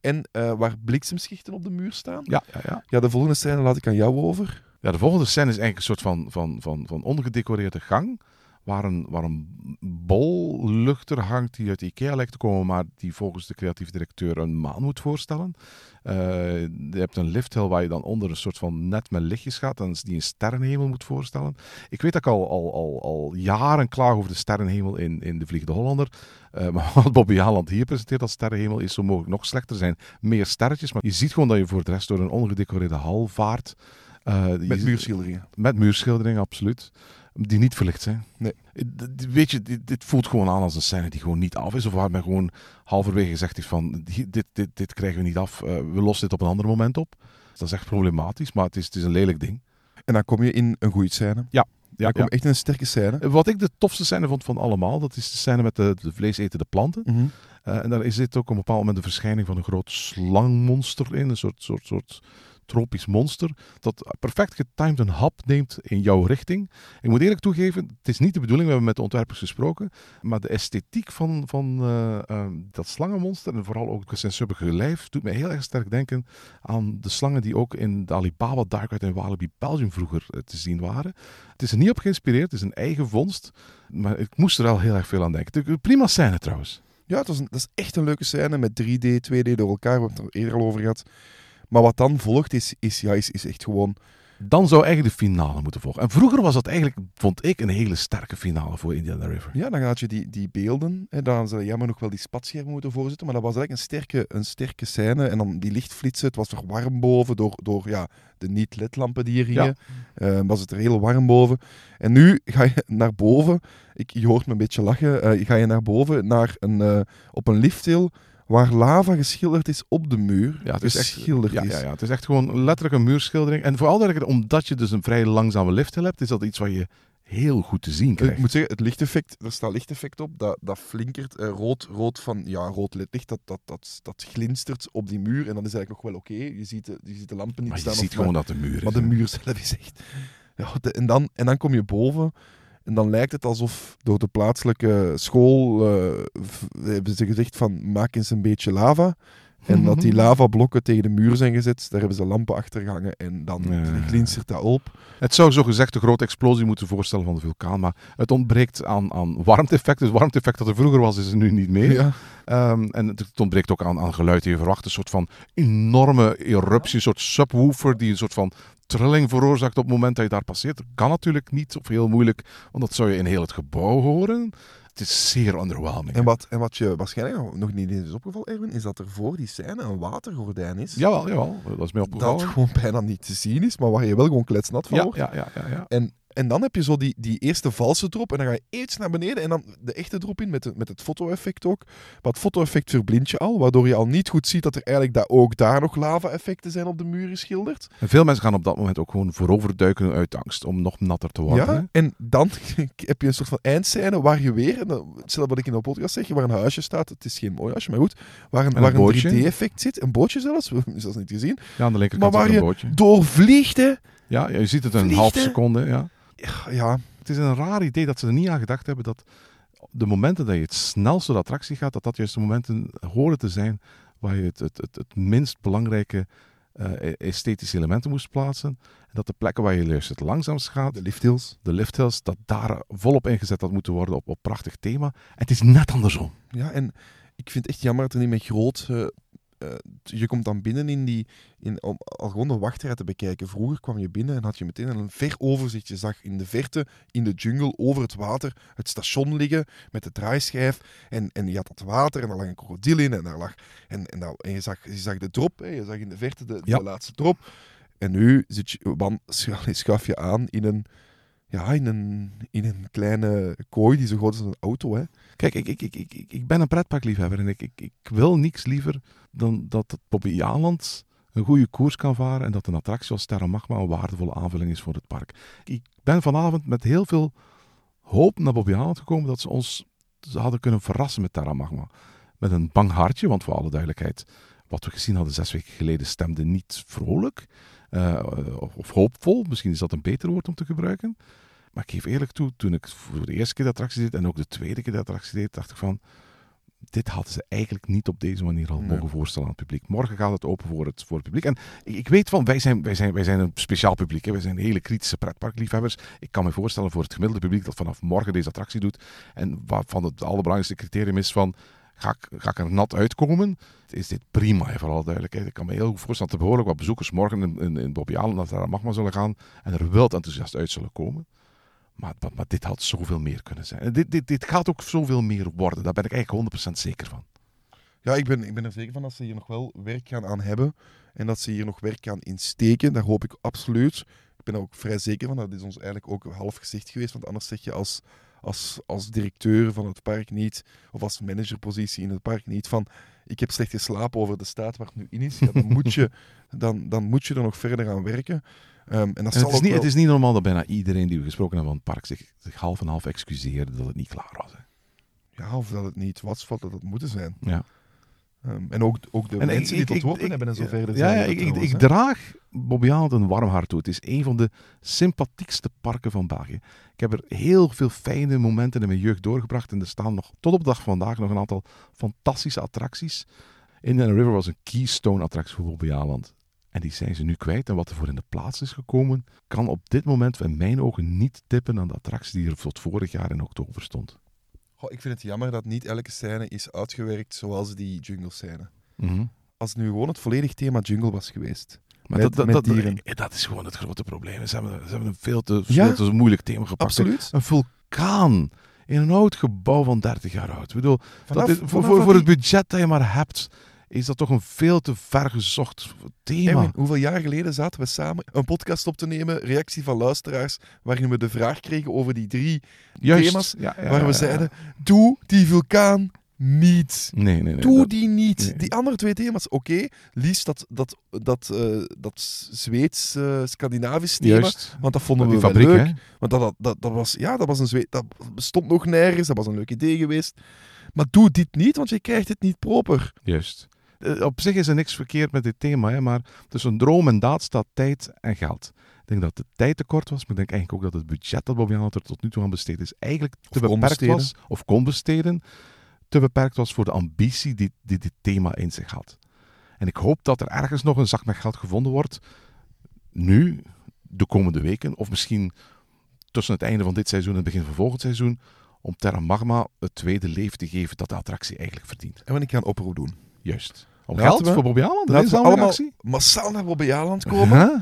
En eh, waar bliksemschichten op de muur staan. Ja, ja, ja. Ja, de volgende scène laat ik aan jou over. Ja, de volgende scène is eigenlijk een soort van, van, van, van ongedecoreerde gang. Waar een, waar een bol luchter hangt die uit Ikea lijkt te komen, maar die volgens de creatieve directeur een maan moet voorstellen. Eh, je hebt een lifthill waar je dan onder een soort van net met lichtjes gaat en die een sterrenhemel moet voorstellen. Ik weet dat ik al, al, al, al jaren klaag over de sterrenhemel in, in De Vliegende Hollander. Eh, maar wat Bobby Haaland hier presenteert als sterrenhemel is zo mogelijk nog slechter zijn. Meer sterretjes, maar je ziet gewoon dat je voor de rest door een ongedecoreerde hal vaart. Eh, Met muurschilderingen. met muurschilderingen, absoluut. Die niet verlicht zijn. Nee. Weet je, dit, dit voelt gewoon aan als een scène die gewoon niet af is. Of waar men gewoon halverwege gezegd heeft van, dit, dit, dit krijgen we niet af. eh, we lossen dit op een ander moment op. Dat is echt problematisch, maar het is, het is een lelijk ding. En dan kom je in een goede scène. Ja, Dan kom je echt in een sterke scène. Eh, Wat ik de tofste scène vond van allemaal, dat is de scène met de, de vleesetende planten. Mhm. Eh, en daar is dit ook op een bepaald moment de verschijning van een groot slangmonster in. Een soort, soort, soort tropisch monster. Dat perfect getimed een hap neemt in jouw richting. Ik moet eerlijk toegeven, het is niet de bedoeling, we hebben met de ontwerpers gesproken. Maar de esthetiek van, van eh, eh, dat slangenmonster en vooral ook zijn subbige lijf doet mij heel erg sterk denken aan de slangen die ook in de Alibaba Dark in Walibi Belgium vroeger eh, te zien waren. Het is er niet op geïnspireerd, het is een eigen vondst. Maar ik moest er wel heel erg veel aan denken. De- Prima scène trouwens. Ja, dat is echt een leuke scène met 3D, 2D door elkaar. We hebben het er eerder al over gehad. Maar wat dan volgt is, is, ja, is, is echt gewoon Dan zou eigenlijk de finale moeten volgen. En vroeger was dat eigenlijk, vond ik, een hele sterke finale voor Indiana River. Ja, dan had je die, die beelden. Hè, daar hadden ze jammer nog wel die spatschermen moeten voorzitten. Maar dat was eigenlijk een sterke, een sterke scène. En dan die lichtflitsen. Het was er warm boven door, door ja, de niet-ledlampen die er gingen. Eh, was het er heel warm boven. En nu ga je naar boven. Ik, je hoort me een beetje lachen. eh, ga je naar boven naar een, eh, op een lifthill waar lava geschilderd is op de muur. Ja, het is echt, geschilderd ja, is. ja, ja, het is echt gewoon letterlijk een muurschildering. En vooral dat- omdat je dus een vrij langzame lift hebt, is dat iets wat je heel goed te zien Ik krijgt. moet zeggen, het lichteffect, er staat lichteffect op, dat, dat flinkert. eh, rood, rood van, ja, rood licht, dat, dat, dat, dat glinstert op die muur. En dat is eigenlijk nog wel oké. Je, ziet de, je ziet de lampen niet maar je staan. ziet of- gewoon dat de muur is. Maar de muur zelf is echt... Ja, de- en, dan, en dan kom je boven en dan lijkt het alsof door de plaatselijke school eh, hebben ze gezegd van maak eens een beetje lava. En dat die lavablokken tegen de muur zijn gezet, daar hebben ze lampen achter gehangen en dan Ja. glinstert dat op. Het zou zogezegd een grote explosie moeten voorstellen van de vulkaan, maar het ontbreekt aan, aan warmte-effect. Dus warmte-effect dat er vroeger was, is er nu niet meer. Ja. Ehm, en het het ontbreekt ook aan, aan geluid die je verwacht. Een soort van enorme eruptie, een soort subwoofer die een soort van trilling veroorzaakt op het moment dat je daar passeert. Dat kan natuurlijk niet, of heel moeilijk, want dat zou je in heel het gebouw horen. Het is zeer underwhelming. En wat, en wat je waarschijnlijk nog niet eens is opgevallen, Erwin, is dat er voor die scène een watergordijn is. Jawel, jawel, dat is mij dat opgevallen. gewoon bijna niet te zien is, maar waar je wel gewoon kletsnat van Ja, wordt. ja, ja, ja, ja. En, en dan heb je zo die, die eerste valse drop en dan ga je iets naar beneden en dan de echte drop in met, het- met het foto-effect ook. Maar het foto-effect verblindt je al, waardoor je al niet goed ziet dat er eigenlijk da ook daar nog lava-effecten zijn op de muur geschilderd. En veel mensen gaan op dat moment ook gewoon vooroverduiken uit angst om nog natter te worden. Ja, en dan heb je een soort van eindscène waar je weer, dat- hetzelfde wat ik in de podcast zeg, waar een huisje staat, het is geen mooi huisje, maar goed, waar een, waar een bootje. 3D-effect zit, een bootje zelfs, we hebben het zelfs niet gezien, Ja, aan de linkerkant Maar waar je- doorvliegt hè. Ja, je ziet het een half seconde. Ja. Ja, Het is een raar idee dat ze er niet aan gedacht hebben dat de momenten dat je het snelst door de attractie gaat, dat dat juist de momenten horen te zijn waar je het, het, het, het minst belangrijke eh, esthetische elementen moest plaatsen. En dat de plekken waar je juist het langzaamst gaat, de lifthills. de lifthills, dat daar volop ingezet had moeten worden op, op prachtig thema. En het is net andersom. Ja, en ik vind het echt jammer dat er niet meer groot... eh, je komt dan binnen in die, in, om al gewoon de wachtrij te bekijken. Vroeger kwam je binnen en had je meteen een ver overzicht. Je zag in de verte, in de jungle, over het water, het station liggen met de draaischijf. En, en je had dat water en daar lag een krokodil in. En, daar lag, en, en, dat- en je, zag, je zag de drop, hè, je zag in de verte de, Ja. de laatste drop. En nu zit je, man, scha- schuif je aan in een, ja, in, een, in een kleine kooi die zo groot is als een auto. Hè. Kijk, ik, ik, ik, ik, ik- ben een pretparkliefhebber en ik, ik, ik wil niks liever dan dat het Bobbejaanland een goede koers kan varen en dat een attractie als Terra Magma een waardevolle aanvulling is voor het park. Ik ben vanavond met heel veel hoop naar Bobbejaanland gekomen dat ze ons ze hadden kunnen verrassen met Terra Magma. Met een bang hartje, want voor alle duidelijkheid, wat we gezien hadden zes weken geleden stemde niet vrolijk eh, of hoopvol. Misschien is dat een beter woord om te gebruiken. Maar ik geef eerlijk toe, toen ik voor de eerste keer de attractie deed en ook de tweede keer de attractie deed, dacht ik van, dit hadden ze eigenlijk niet op deze manier al Nee. mogen voorstellen aan het publiek. Morgen gaat het open voor het, voor het publiek. En ik, ik weet van, wij zijn, wij, zijn, wij zijn een speciaal publiek. Hè. Wij zijn hele kritische pretparkliefhebbers. Ik kan me voorstellen voor het gemiddelde publiek dat vanaf morgen deze attractie doet. En waarvan het allerbelangrijkste criterium is van, ga ik, ga ik er nat uitkomen? Is dit prima, hè, voor alle duidelijkheid. Ik kan me heel goed voorstellen dat er behoorlijk wat bezoekers morgen in, in, in Bobby Allen, daar Magma zullen gaan en er wild enthousiast uit zullen komen. Maar, maar, maar dit had zoveel meer kunnen zijn. Dit, dit, dit gaat ook zoveel meer worden. Daar ben ik eigenlijk 100% zeker van. Ja, ik ben, ik ben er zeker van dat ze hier nog wel werk gaan aan hebben. En dat ze hier nog werk gaan insteken. Daar hoop ik absoluut. Ik ben er ook vrij zeker van. Dat is ons eigenlijk ook half gezegd geweest. Want anders zeg je als, als, als directeur van het park niet, of als managerpositie in het park niet, van ik heb slecht geslapen over de staat waar het nu in is. Ja, dan, moet je, dan, dan moet je er nog verder aan werken. Ehm, en dat En zal het, is niet, wel- het is niet normaal dat bijna iedereen die we gesproken hebben van het park zich, zich half en half excuseerde dat het niet klaar was. Hè. Ja, of dat het niet was, wat dat het moeten zijn. Ja. Ehm, en ook, ook de En mensen ik- die ontworpen ik- hebben en zo ja, verder. Ja, ik, ik, trouwens, ik hè. draag Bobbejaanland een warm hart toe. Het is een van de sympathiekste parken van België. Ik heb er heel veel fijne momenten in mijn jeugd doorgebracht. En er staan nog tot op de dag van vandaag nog een aantal fantastische attracties. Indiana River was een keystone attractie voor Bobbejaanland. En die zijn ze nu kwijt. En wat er voor in de plaats is gekomen, kan op dit moment in mijn ogen niet tippen aan de attractie die er tot vorig jaar in oktober stond. Ik vind het jammer dat niet elke scène is uitgewerkt zoals die jungle scène. Mhm. Als het nu gewoon het volledig thema jungle was geweest. Maar met, dat, dat, dat, dieren. eh, dat is gewoon het grote probleem. Ze hebben, ze hebben een veel te, Ja. veel te moeilijk thema gepakt. Absoluut. Een vulkaan in een oud gebouw van 30 jaar oud. Ik bedoel, Vanaf- dat is, voor, voor, voor het budget dat je maar hebt, is dat toch een veel te vergezocht thema. Erwin, hoeveel jaar geleden zaten we samen een podcast op te nemen, reactie van luisteraars, waarin we de vraag kregen over die drie Juist. thema's Ja, ja, waar we zeiden, doe die vulkaan niet. Nee, nee, nee. Doe dat- die niet. nee. Die andere twee thema's, oké. Liefst dat, dat, dat, eh, dat Zweeds, eh, Scandinavisch thema. Juist. Want dat vonden we wel fabriek, leuk. hè? Want dat, dat, dat, dat was, ja, dat was een Zweed, dat bestond nog nergens. Dat was een leuk idee geweest. Maar doe dit niet, want je krijgt het niet proper. Juist. Eh, Op zich is er niks verkeerd met dit thema, hè, maar tussen droom en daad staat tijd en geld. Ik denk dat de tijd tekort was, maar ik denk eigenlijk ook dat het budget dat Bobby Allen er tot nu toe aan besteed is, eigenlijk te beperkt besteden. was, of kon besteden, te beperkt was voor de ambitie die, die dit thema in zich had. En ik hoop dat er ergens nog een zak met geld gevonden wordt, nu, de komende weken, of misschien tussen het einde van dit seizoen en het begin van volgend seizoen, om Terra Magma het tweede leven te geven dat de attractie eigenlijk verdient. En wanneer ik ga een oproep doen. Juist. Om geld we- voor Bobby Allen? Laten we allemaal actie? massaal naar Bobby Aland komen. Huh?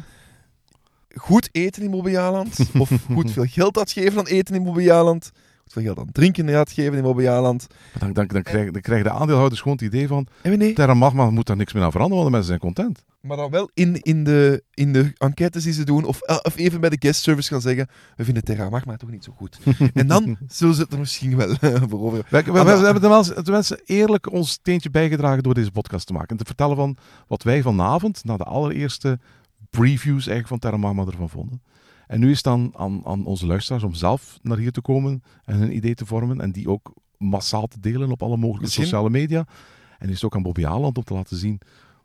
Goed eten in Bobby Aland. of goed veel geld uitgeven aan eten in Bobby Aland. Veel geld aan drinken uitgeven in Bobby Aland. Maar Dan, dan, dan, krijgen, dan krijgen de aandeelhouders gewoon het idee van... Nee, Terra Magma moet daar niks meer aan veranderen, want de mensen zijn content. maar dan wel in, in, de, in de enquêtes die ze doen. Of, eh, of even bij de guest service gaan zeggen. We vinden Terra Magma toch niet zo goed. en dan zullen ze het er misschien wel eh, voor over. We, we, we, we hebben de mensen, eerlijk ons steentje bijgedragen door deze podcast te maken. En te vertellen van wat wij vanavond, na de allereerste previews eigenlijk van Terra Magma ervan vonden. En nu is het dan aan, aan onze luisteraars om zelf naar hier te komen en hun idee te vormen. En die ook massaal te delen op alle mogelijke Misschien- sociale media. En is het ook aan Bobby Aland om te laten zien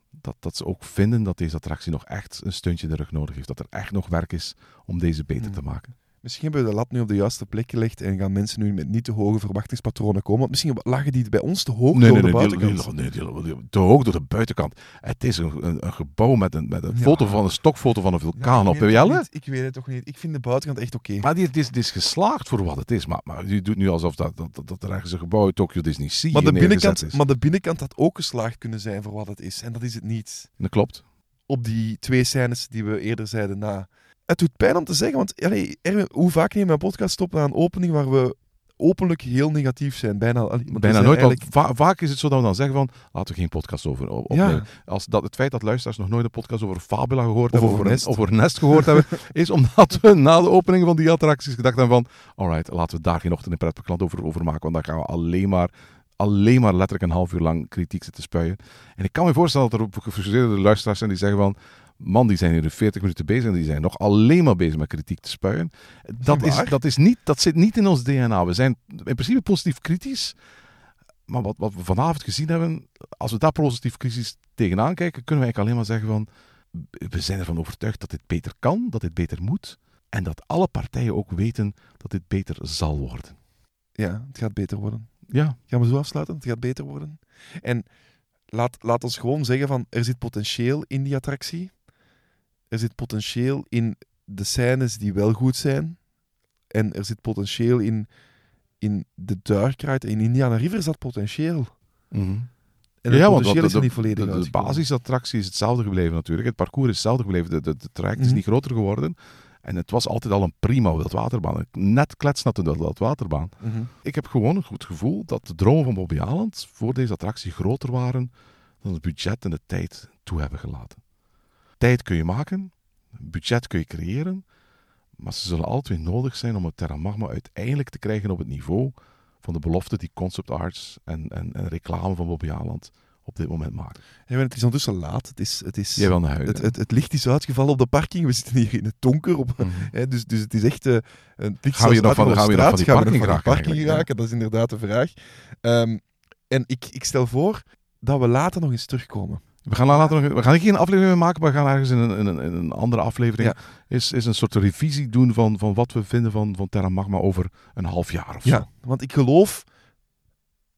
dat, dat ze ook vinden dat deze attractie nog echt een steuntje in de rug nodig heeft. Dat er echt nog werk is om deze beter Hmm. te maken. Misschien hebben we de lat nu op de juiste plek gelegd. En gaan mensen nu met niet te hoge verwachtingspatronen komen. Want misschien lagen die bij ons te hoog Nee, door nee, de buitenkant. die, die, die- die- te hoog door de buitenkant. Het is een, een, een gebouw met een, met een Ja. foto van een stokfoto van een vulkaan op. Jelle? niet. Ik weet het toch niet. Ik vind de buitenkant echt oké. Maar die, is, is geslaagd voor wat het is. Maar, maar je doet nu alsof dat, dat, dat, dat er ergens een gebouw in Tokyo Disney Sea Maar de, binnenkant, is. maar de binnenkant had ook geslaagd kunnen zijn voor wat het is. En dat is het niet. Dat klopt. Op die twee scènes die we eerder zeiden na. Het doet pijn om te zeggen, want allee, Erwin, hoe vaak we een podcast op na een opening waar we openlijk heel negatief zijn? Bijna, allee, Bijna nooit. Eigenlijk- va- vaak is het zo dat we dan zeggen van, laten we geen podcast over op- opnemen. Ja, Als dat, het feit dat luisteraars nog nooit een podcast over Fabula gehoord Of hebben, over Nest. of over Nest gehoord hebben, is omdat we na de opening van die attracties gedacht hebben van, alright, laten we daar geen ochtend in pretparkland over, over maken, want dan gaan we alleen maar, alleen maar letterlijk een half uur lang kritiek zitten spuien. En ik kan me voorstellen dat er ook gefrustreerde luisteraars zijn die zeggen van, man, die zijn hier 40 minuten bezig en die zijn nog alleen maar bezig met kritiek te spuien. Dat, is, waar. dat, is niet, dat zit niet in ons DNA. We zijn in principe positief kritisch, maar wat, wat we vanavond gezien hebben, als we daar positief kritisch tegenaan kijken, kunnen we eigenlijk alleen maar zeggen van, we zijn ervan overtuigd dat dit beter kan, dat dit beter moet. En dat alle partijen ook weten dat dit beter zal worden. ja, het gaat beter worden. Ja, Gaan we zo afsluiten? Het gaat beter worden. En laat, laat ons gewoon zeggen van, er zit potentieel in die attractie. Er zit potentieel in de scènes die wel goed zijn. En er zit potentieel in, in de Dark Ride. In Indiana River zat potentieel. En het ja, potentieel de, de, niet de, basisattractie is hetzelfde gebleven natuurlijk. Het parcours is hetzelfde gebleven. De, de, traject is Mhm. niet groter geworden. En het was altijd al een prima wildwaterbaan. Net kletsnatte wildwaterbaan. Mhm. Ik heb gewoon een goed gevoel dat de dromen van Bobby Aland voor deze attractie groter waren dan het budget en de tijd toe hebben gelaten. Tijd kun je maken, budget kun je creëren, maar ze zullen twee nodig zijn om het Terra Magma uiteindelijk te krijgen op het niveau van de belofte die concept arts en, en, en reclame van Bobby Aland op dit moment maken. Ja, maar het is ondertussen laat. Het, is, het, is, Jij het, het, het licht is uitgevallen op de parking. We zitten hier in het donker. Op, Mhm. hè, dus, dus het is echt... eh, een licht Gaan we nog van- gaan we nog van die parking van geraken? Dat is inderdaad de vraag. Ehm, en ik, ik stel voor dat we later nog eens terugkomen. We gaan, later nog, we gaan geen aflevering meer maken, maar we gaan ergens in een, in een, in een andere aflevering Ja. is, is een soort revisie doen van, van wat we vinden van, van Terra Magma over een half jaar of zo. Ja, want ik geloof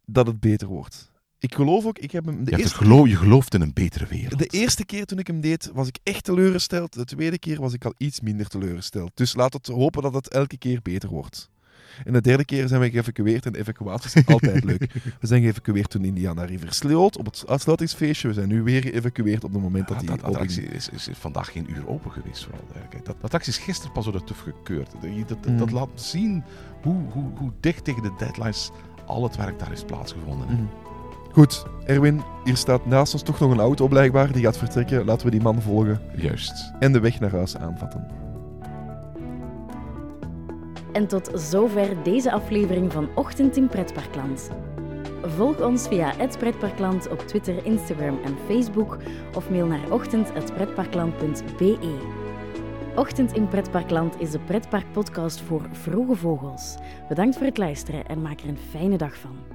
dat het beter wordt. Ik geloof ook, ik heb hem de Je, eerste, geloof, je gelooft in een betere wereld. de eerste keer toen ik hem deed, was ik echt teleurgesteld. De tweede keer was ik al iets minder teleurgesteld. Dus laat het hopen dat het elke keer beter wordt. En de derde keer zijn we geëvacueerd. En evacuaties zijn altijd leuk. We zijn geëvacueerd toen Indiana River sloot op het uitsluitingsfeestje. We zijn nu weer geëvacueerd op het moment dat Ja, die dat open attractie is, is, is vandaag geen uur open geweest. Vooral. Kijk, dat, dat attractie is gisteren pas door de TUF gekeurd. Dat, dat, dat, Mm. dat laat zien hoe, hoe, hoe dicht tegen de deadlines al het werk daar is plaatsgevonden. Mhm. Goed, Erwin, hier staat naast ons toch nog een auto blijkbaar. Die gaat vertrekken. Laten we die man volgen Juist. en de weg naar huis aanvatten. En tot zover deze aflevering van Ochtend in Pretparkland. Volg ons via het Pretparkland op Twitter, Instagram en Facebook of mail naar ochtend.pretparkland.be. Ochtend in Pretparkland is de pretparkpodcast voor vroege vogels. Bedankt voor het luisteren en maak er een fijne dag van.